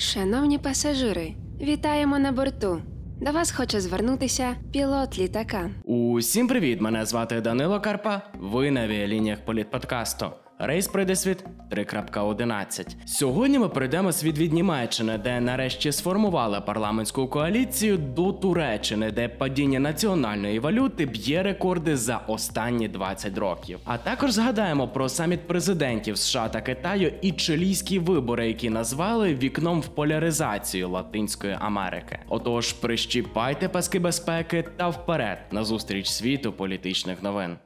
Шановні пасажири, вітаємо на борту. До вас хоче звернутися пілот літака. Усім привіт! Мене звати Данило Карпа. Ви на авіалініях політподкасту. Рейс пройде світ 3.11. Сьогодні ми пройдемо світ від Німеччини, де нарешті сформували парламентську коаліцію до Туреччини, де падіння національної валюти б'є рекорди за останні 20 років. А також згадаємо про саміт президентів США та Китаю і чилійські вибори, які назвали вікном в поляризацію Латинської Америки. Отож, прищіпайте паски безпеки та вперед на зустріч світу політичних новин.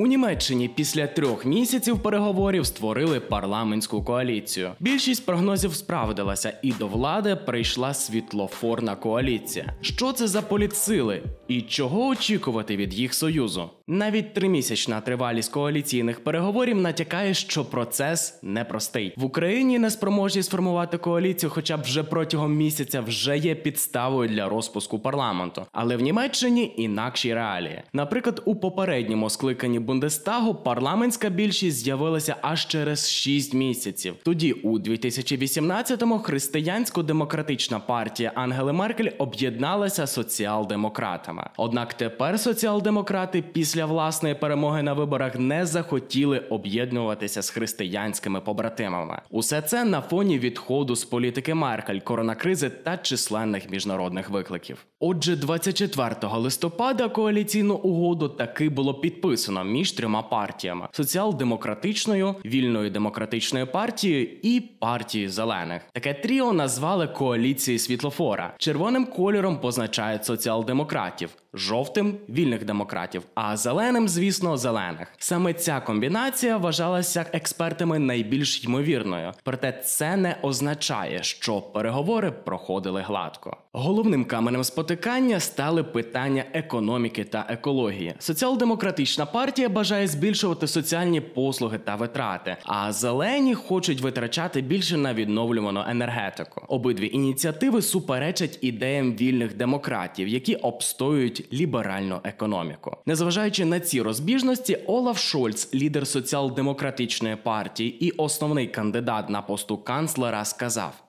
У Німеччині після трьох місяців переговорів створили парламентську коаліцію. Більшість прогнозів справдилася, і до влади прийшла світлофорна коаліція. Що це за політсили і чого очікувати від їх союзу? Навіть тримісячна тривалість коаліційних переговорів натякає, що процес непростий. В Україні неспроможність сформувати коаліцію, хоча б вже протягом місяця, вже є підставою для розпуску парламенту. Але в Німеччині інакші реалії. Наприклад, у попередньому скликанні Бундестагу парламентська більшість з'явилася аж через 6 місяців. Тоді, у 2018-му, християнсько-демократична партія Ангели Меркель об'єдналася соціал-демократами. Однак тепер соціал-демократи після власної перемоги на виборах не захотіли об'єднуватися з християнськими побратимами. Усе це на фоні відходу з політики Меркель, коронакризи та численних міжнародних викликів. Отже, 24 листопада коаліційну угоду таки було підписано між трьома партіями: соціал-демократичною, вільною демократичною партією і партією зелених. Таке тріо назвали коаліцією світлофора. Червоним кольором позначають соціал-демократів, жовтим вільних демократів, а зеленим, звісно, зелених. Саме ця комбінація вважалася експертами найбільш ймовірною. Проте це не означає, що переговори проходили гладко. Головним каменем спотикання стали питання економіки та екології. Соціал-демократична партія бажає збільшувати соціальні послуги та витрати, а зелені хочуть витрачати більше на відновлювану енергетику. Обидві ініціативи суперечать ідеям вільних демократів, які обстоюють ліберальну економіку. Незважаючи на ці розбіжності, Олаф Шольц, лідер соціал-демократичної партії і основний кандидат на посту канцлера, сказав.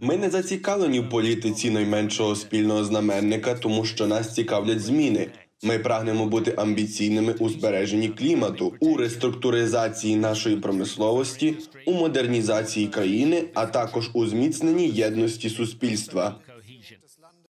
Ми не зацікавлені в політиці найменшого спільного знаменника, тому що нас цікавлять зміни. Ми прагнемо бути амбіційними у збереженні клімату, у реструктуризації нашої промисловості, у модернізації країни, а також у зміцненні єдності суспільства.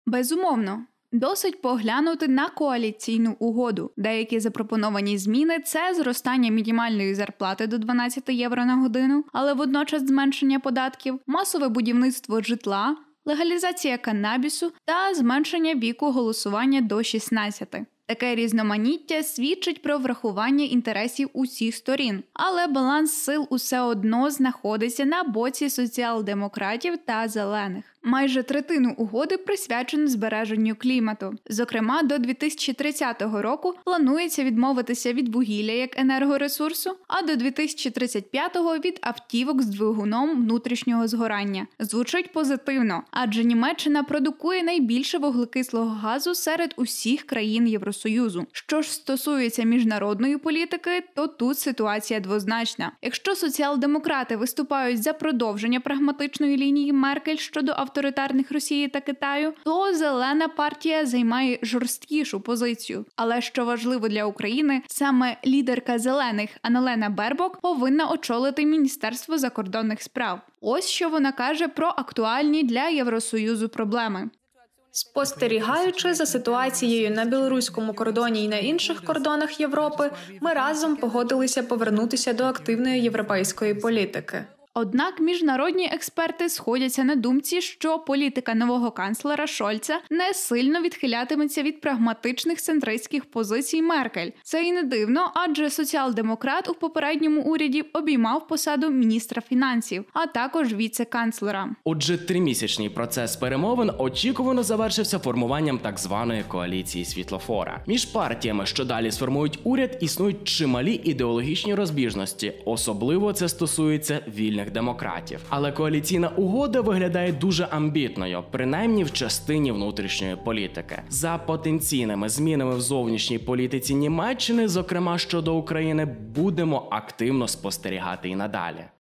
Безумовно. Досить поглянути на коаліційну угоду. Деякі запропоновані зміни це зростання мінімальної зарплати до 12 євро на годину, але водночас зменшення податків, масове будівництво житла, легалізація канабісу та зменшення віку голосування до 16. Таке різноманіття свідчить про врахування інтересів усіх сторін, але баланс сил усе одно знаходиться на боці соціал-демократів та зелених. Майже третину угоди присвячено збереженню клімату. Зокрема, до 2030 року планується відмовитися від вугілля як енергоресурсу, а до 2035-го від автівок з двигуном внутрішнього згорання. Звучить позитивно, адже Німеччина продукує найбільше вуглекислого газу серед усіх країн Євросоюзу. Що ж стосується міжнародної політики, то тут ситуація двозначна. Якщо соціал-демократи виступають за продовження прагматичної лінії Меркель щодо авторитарних Росії та Китаю, то зелена партія займає жорсткішу позицію. Але що важливо для України, саме лідерка зелених Аналена Бербок повинна очолити Міністерство закордонних справ. Ось що вона каже про актуальні для Євросоюзу проблеми. Спостерігаючи за ситуацією на білоруському кордоні і на інших кордонах Європи, ми разом погодилися повернутися до активної європейської політики. Однак міжнародні експерти сходяться на думці, що політика нового канцлера Шольца не сильно відхилятиметься від прагматичних центристських позицій Меркель. Це і не дивно, адже соціал-демократ у попередньому уряді обіймав посаду міністра фінансів, а також віце-канцлера. Отже, тримісячний процес перемовин очікувано завершився формуванням так званої коаліції світлофора. Між партіями, що далі сформують уряд, існують чималі ідеологічні розбіжності. Особливо це стосується вільних єдиних демократів. Але коаліційна угода виглядає дуже амбітною, принаймні в частині внутрішньої політики. За потенційними змінами в зовнішній політиці Німеччини, зокрема щодо України, будемо активно спостерігати і надалі.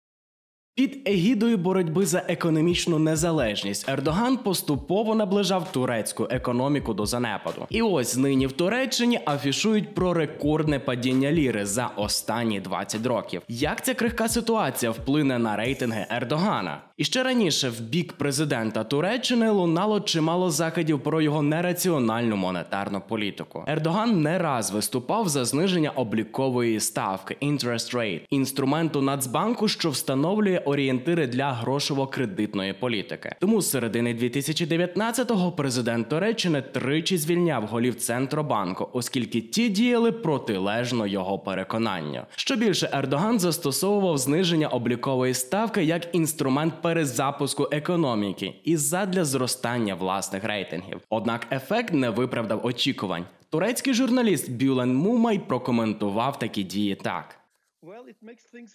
Під егідою боротьби за економічну незалежність Ердоган поступово наближав турецьку економіку до занепаду. І ось нині в Туреччині афішують про рекордне падіння ліри за останні 20 років. Як ця крихка ситуація вплине на рейтинги Ердогана? І ще раніше в бік президента Туреччини лунало чимало закидів про його нераціональну монетарну політику. Ердоган не раз виступав за зниження облікової ставки interest rate, інструменту Нацбанку, що встановлює орієнтири для грошово-кредитної політики. Тому з середини 2019-го президент Туреччини тричі звільняв голів центробанку, оскільки ті діяли протилежно його переконанню. Що більше, Ердоган застосовував зниження облікової ставки як інструмент перезапуску економіки і задля зростання власних рейтингів. Однак ефект не виправдав очікувань. Турецький журналіст Бюлен Мумай прокоментував такі дії так.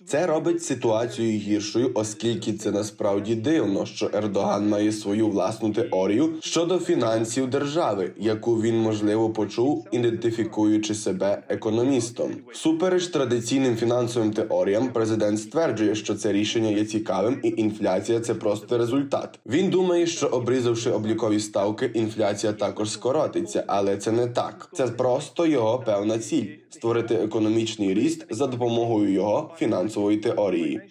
Це робить ситуацію гіршою, оскільки це насправді дивно, що Ердоган має свою власну теорію щодо фінансів держави, яку він можливо почув, ідентифікуючи себе економістом. Супереч традиційним фінансовим теоріям, президент стверджує, що це рішення є цікавим, і інфляція це просто результат. Він думає, що обрізавши облікові ставки, інфляція також скоротиться, але це не так. Це просто його певна ціль створити економічний ріст за допомогою його фінансової теорії.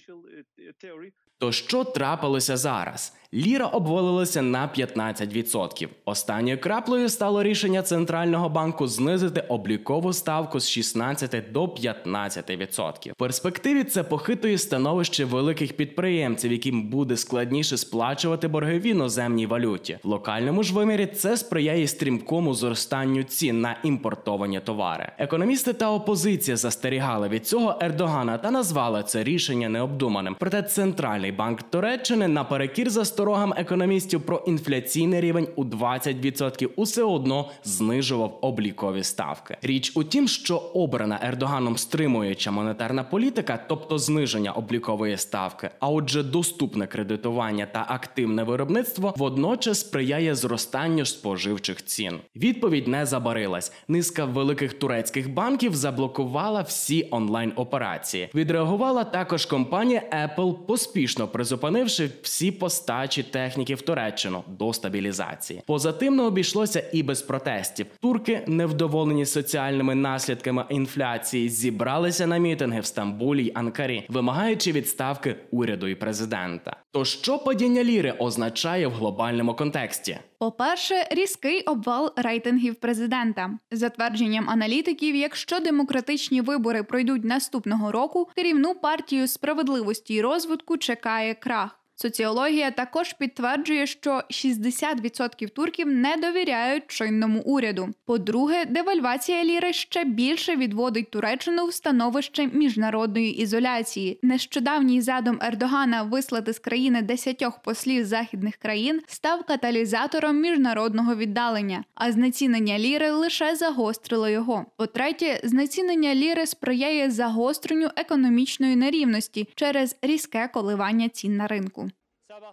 То що трапилося зараз? Ліра обвалилася на 15%. Останньою краплею стало рішення центрального банку знизити облікову ставку з 16 до 15%. В перспективі це похитує становище великих підприємців, яким буде складніше сплачувати борги в іноземній валюті. В локальному ж вимірі це сприяє стрімкому зростанню цін на імпортовані товари. Економісти та опозиція застерігали від цього Ердогана та назвали це рішення необдуманим. Проте центральний банк Туреччини наперекір за засторогам економістів про інфляційний рівень у 20% усе одно знижував облікові ставки. Річ у тім, що обрана Ердоганом стримуюча монетарна політика, тобто зниження облікової ставки, а отже, доступне кредитування та активне виробництво, водночас сприяє зростанню споживчих цін. Відповідь не забарилась. Низка великих турецьких банків заблокувала всі онлайн операції. Відреагувала також компанія Apple, поспішно призупинивши всі постачі техніки в Туреччину до стабілізації. Поза тим не обійшлося і без протестів. Турки, невдоволені соціальними наслідками інфляції, зібралися на мітинги в Стамбулі й Анкарі, вимагаючи відставки уряду і президента. То що падіння ліри означає в глобальному контексті? По-перше, різкий обвал рейтингів президента. За твердженням аналітиків, якщо демократичні вибори пройдуть наступного року, керівну партію справедливості і розвитку чекає крах. Соціологія також підтверджує, що 60% турків не довіряють чинному уряду. По-друге, девальвація ліри ще більше відводить Туреччину в становище міжнародної ізоляції. Нещодавній задум Ердогана вислати з країни десятьох послів західних країн став каталізатором міжнародного віддалення, а знецінення ліри лише загострило його. По-третє, знецінення ліри сприяє загостренню економічної нерівності через різке коливання цін на ринку.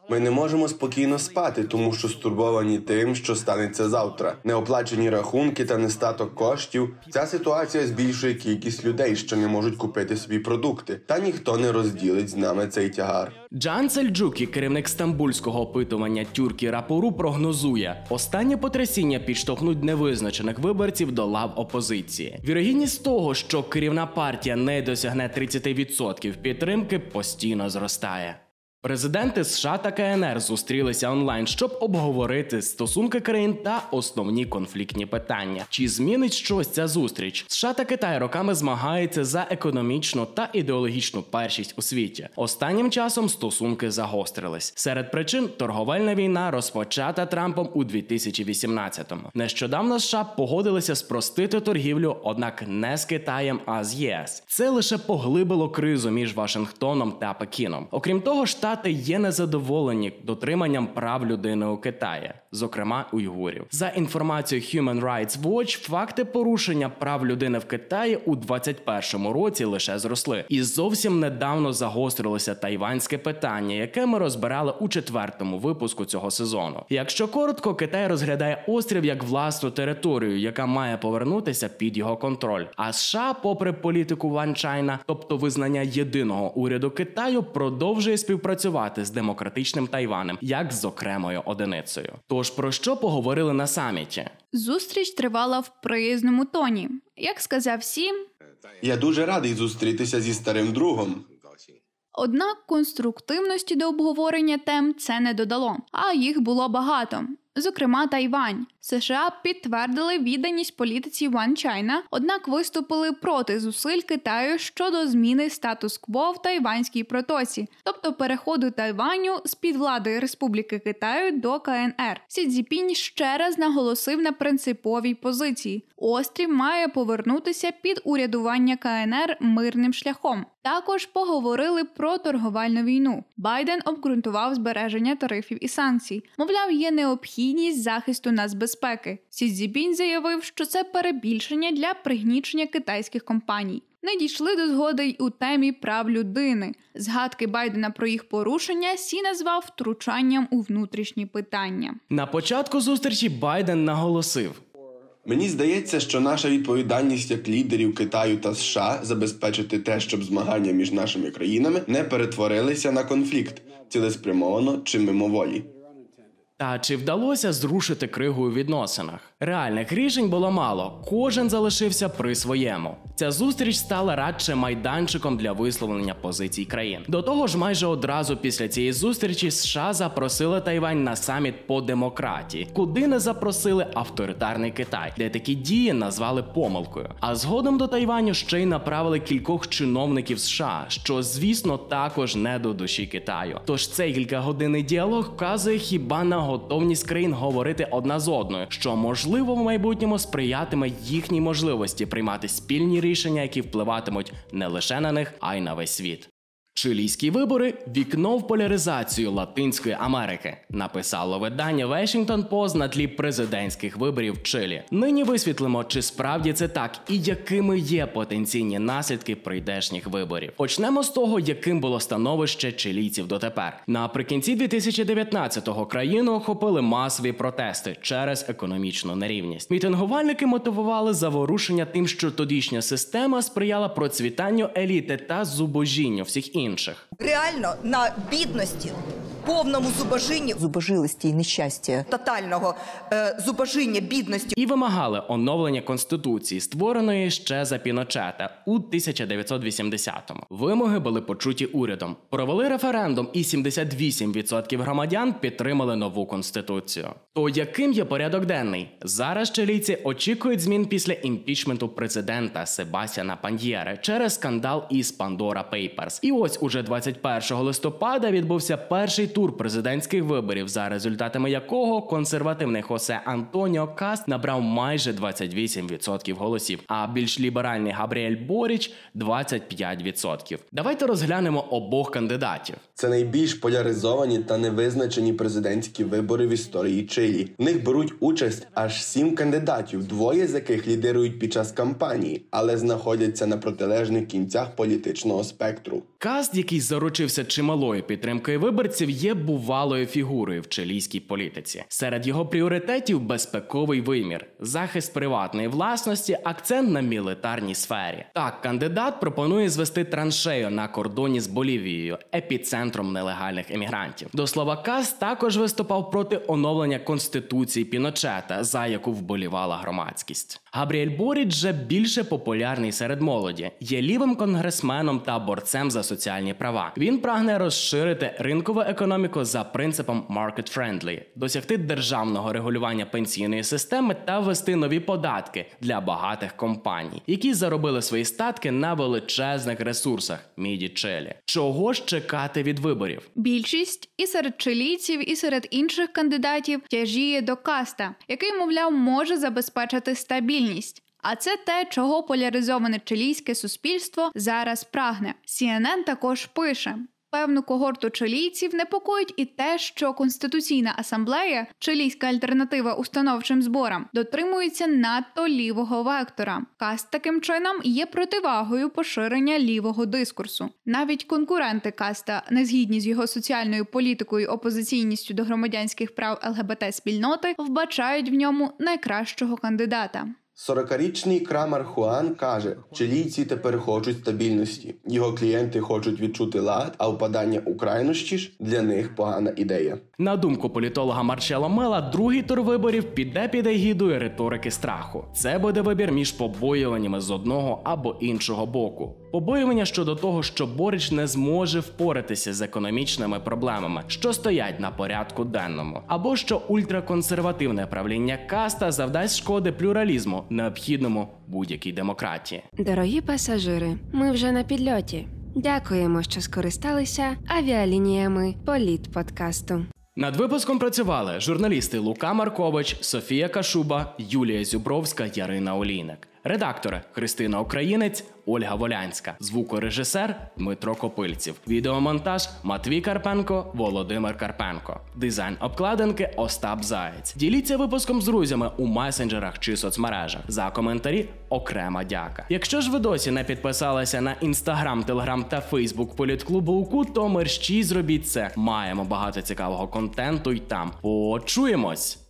Ми не можемо спокійно спати, тому що стурбовані тим, що станеться завтра. Неоплачені рахунки та нестаток коштів. Ця ситуація збільшує кількість людей, що не можуть купити собі продукти, та ніхто не розділить з нами цей тягар. Джан Сельджукі, керівник стамбульського опитування Тюркі Рапору, прогнозує, останнє потрясіння підштовхнуть невизначених виборців до лав опозиції. Вірогідність того, що керівна партія не досягне 30% підтримки, постійно зростає. Президенти США та КНР зустрілися онлайн, щоб обговорити стосунки країн та основні конфліктні питання. Чи змінить щось ця зустріч? США та Китай роками змагаються за економічну та ідеологічну першість у світі. Останнім часом стосунки загострились. Серед причин торговельна війна розпочата Трампом у 2018-му. Нещодавно США погодилися спростити торгівлю, однак не з Китаєм, а з ЄС. Це лише поглибило кризу між Вашингтоном та Пекіном. Окрім того, штат Штати є незадоволені дотриманням прав людини у Китаї, зокрема уйгурів. За інформацією Human Rights Watch, факти порушення прав людини в Китаї у 2021 році лише зросли, і зовсім недавно загострилося тайванське питання, яке ми розбирали у четвертому випуску цього сезону. Якщо коротко, Китай розглядає острів як власну територію, яка має повернутися під його контроль. А США, попри політику One China, тобто визнання єдиного уряду Китаю, продовжує співпрацювати з демократичним Тайванем як з окремою одиницею. Тож про що поговорили на саміті? Зустріч тривала в приязному тоні. Як сказав Сім, Я дуже радий зустрітися зі старим другом. однак конструктивності до обговорення тем це не додало, а їх було багато. Зокрема, Тайвань. США підтвердили відданість політиці One China, однак виступили проти зусиль Китаю щодо зміни статус-кво в Тайванській протоці, тобто переходу Тайваню з під влади Республіки Китаю до КНР. Сі Цзіпінь ще раз наголосив на принциповій позиції: острів має повернутися під урядування КНР мирним шляхом. Також поговорили про торговельну війну. Байден обґрунтував збереження тарифів і санкцій. Мовляв, є необхідність захисту нас безпеки. Сі Цзіпінь заявив, що це перебільшення для пригнічення китайських компаній. Не дійшли до згоди й у темі прав людини. Згадки Байдена про їх порушення Сі назвав втручанням у внутрішні питання. На початку зустрічі Байден наголосив. Мені здається, що наша відповідальність як лідерів Китаю та США забезпечити те, щоб змагання між нашими країнами не перетворилися на конфлікт цілеспрямовано чи мимоволі. Та чи вдалося зрушити кригу у відносинах? Реальних рішень було мало, кожен залишився при своєму. Ця зустріч стала радше майданчиком для висловлення позицій країн. До того ж, майже одразу після цієї зустрічі США запросили Тайвань на саміт по демократії, куди не запросили авторитарний Китай, де такі дії назвали помилкою. А згодом до Тайваню ще й направили кількох чиновників США, що звісно також не до душі Китаю. Тож цей кількагодинний діалог вказує хіба на готовність країн говорити одна з одною, що можливо в майбутньому сприятиме їхній можливості приймати спільні рішення, які впливатимуть не лише на них, а й на весь світ. Чилійські вибори вікно в поляризацію Латинської Америки, написало видання Washington Post на тлі президентських виборів в Чилі. Нині висвітлимо, чи справді це так і якими є потенційні наслідки прийдешніх виборів. Почнемо з того, яким було становище чилійців дотепер. Наприкінці 2019-го країну охопили масові протести через економічну нерівність. Мітингувальники мотивували заворушення тим, що тодішня система сприяла процвітанню еліти та зубожінню всіх інших. Реально на бідності, повному зубожінні, зубожилості і нещастя. тотального е, зубожіння, бідності. і вимагали оновлення конституції, створеної ще за Піночета у 1980-му. Вимоги були почуті урядом. Провели референдум, і 78% громадян підтримали нову конституцію. То яким є порядок денний? Зараз чилійці очікують змін після імпічменту президента Себастьяна Паньєре через скандал із Pandora Papers. І ось уже 21 листопада відбувся перший тур президентських виборів, за результатами якого консервативний Хосе Антоніо Каст набрав майже 28% голосів, а більш ліберальний Габріель Боріч 25%. Давайте розглянемо обох кандидатів. Це найбільш поляризовані та невизначені президентські вибори в історії Чилі. В них беруть участь аж сім кандидатів, двоє з яких лідирують під час кампанії, але знаходяться на протилежних кінцях політичного спектру. Каст, який заручився чималою підтримкою виборців, є бувалою фігурою в чилійській політиці. Серед його пріоритетів безпековий вимір, захист приватної власності, акцент на мілітарній сфері. Так, кандидат пропонує звести траншею на кордоні з Болівією, епіцентром нелегальних емігрантів. До слова, Каст також виступав проти оновлення конституції Піночета, за яку вболівала громадськість. Габріель Боріч же більше популярний серед молоді, є лівим конгресменом та борцем за соціальні права. Він прагне розширити ринкову економіку за принципом market friendly, досягти державного регулювання пенсійної системи та ввести нові податки для багатих компаній, які заробили свої статки на величезних ресурсах міді Челі. Чого ж чекати від виборів? Більшість і серед чилійців, і серед інших кандидатів тяжіє до каста, який, мовляв, може забезпечити стабільність. А це те, чого поляризоване чилійське суспільство зараз прагне. CNN також пише. певну когорту чилійців непокоїть і те, що Конституційна асамблея, чилійська альтернатива установчим зборам, дотримується надто лівого вектора. Каст таким чином є противагою поширення лівого дискурсу. Навіть конкуренти каста, не згідні з його соціальною політикою, опозиційністю до громадянських прав ЛГБТ спільноти, вбачають в ньому найкращого кандидата. 40-річний Крамар Хуан каже, чилійці тепер хочуть стабільності. Його клієнти хочуть відчути лад, а впадання у крайнощі ж для них погана ідея. На думку політолога Марчело Мела, другий тур виборів піде під егідою риторики страху. Це буде вибір між побоюваннями з одного або іншого боку. Побоювання щодо того, що Борич не зможе впоратися з економічними проблемами, що стоять на порядку денному, або що ультраконсервативне правління каста завдасть шкоди плюралізму, необхідному будь-якій демократії. Дорогі пасажири, ми вже на підльоті. Дякуємо, що скористалися авіалініями Політ подкасту. Над випуском працювали журналісти Лука Маркович, Софія Кашуба, Юлія Зюбровська, Ярина Олійник. Редактори Христина Українець, Ольга Волянська, звукорежисер Дмитро Копильців, відеомонтаж Матвій Карпенко, Володимир Карпенко, дизайн обкладинки Остап Заєць. Діліться випуском з друзями у месенджерах чи соцмережах. За коментарі окрема дяка. Якщо ж ви досі не підписалися на інстаграм, телеграм та фейсбук політклубу УКУ, то мерщій зробіть це. Маємо багато цікавого контенту й там. Почуємось!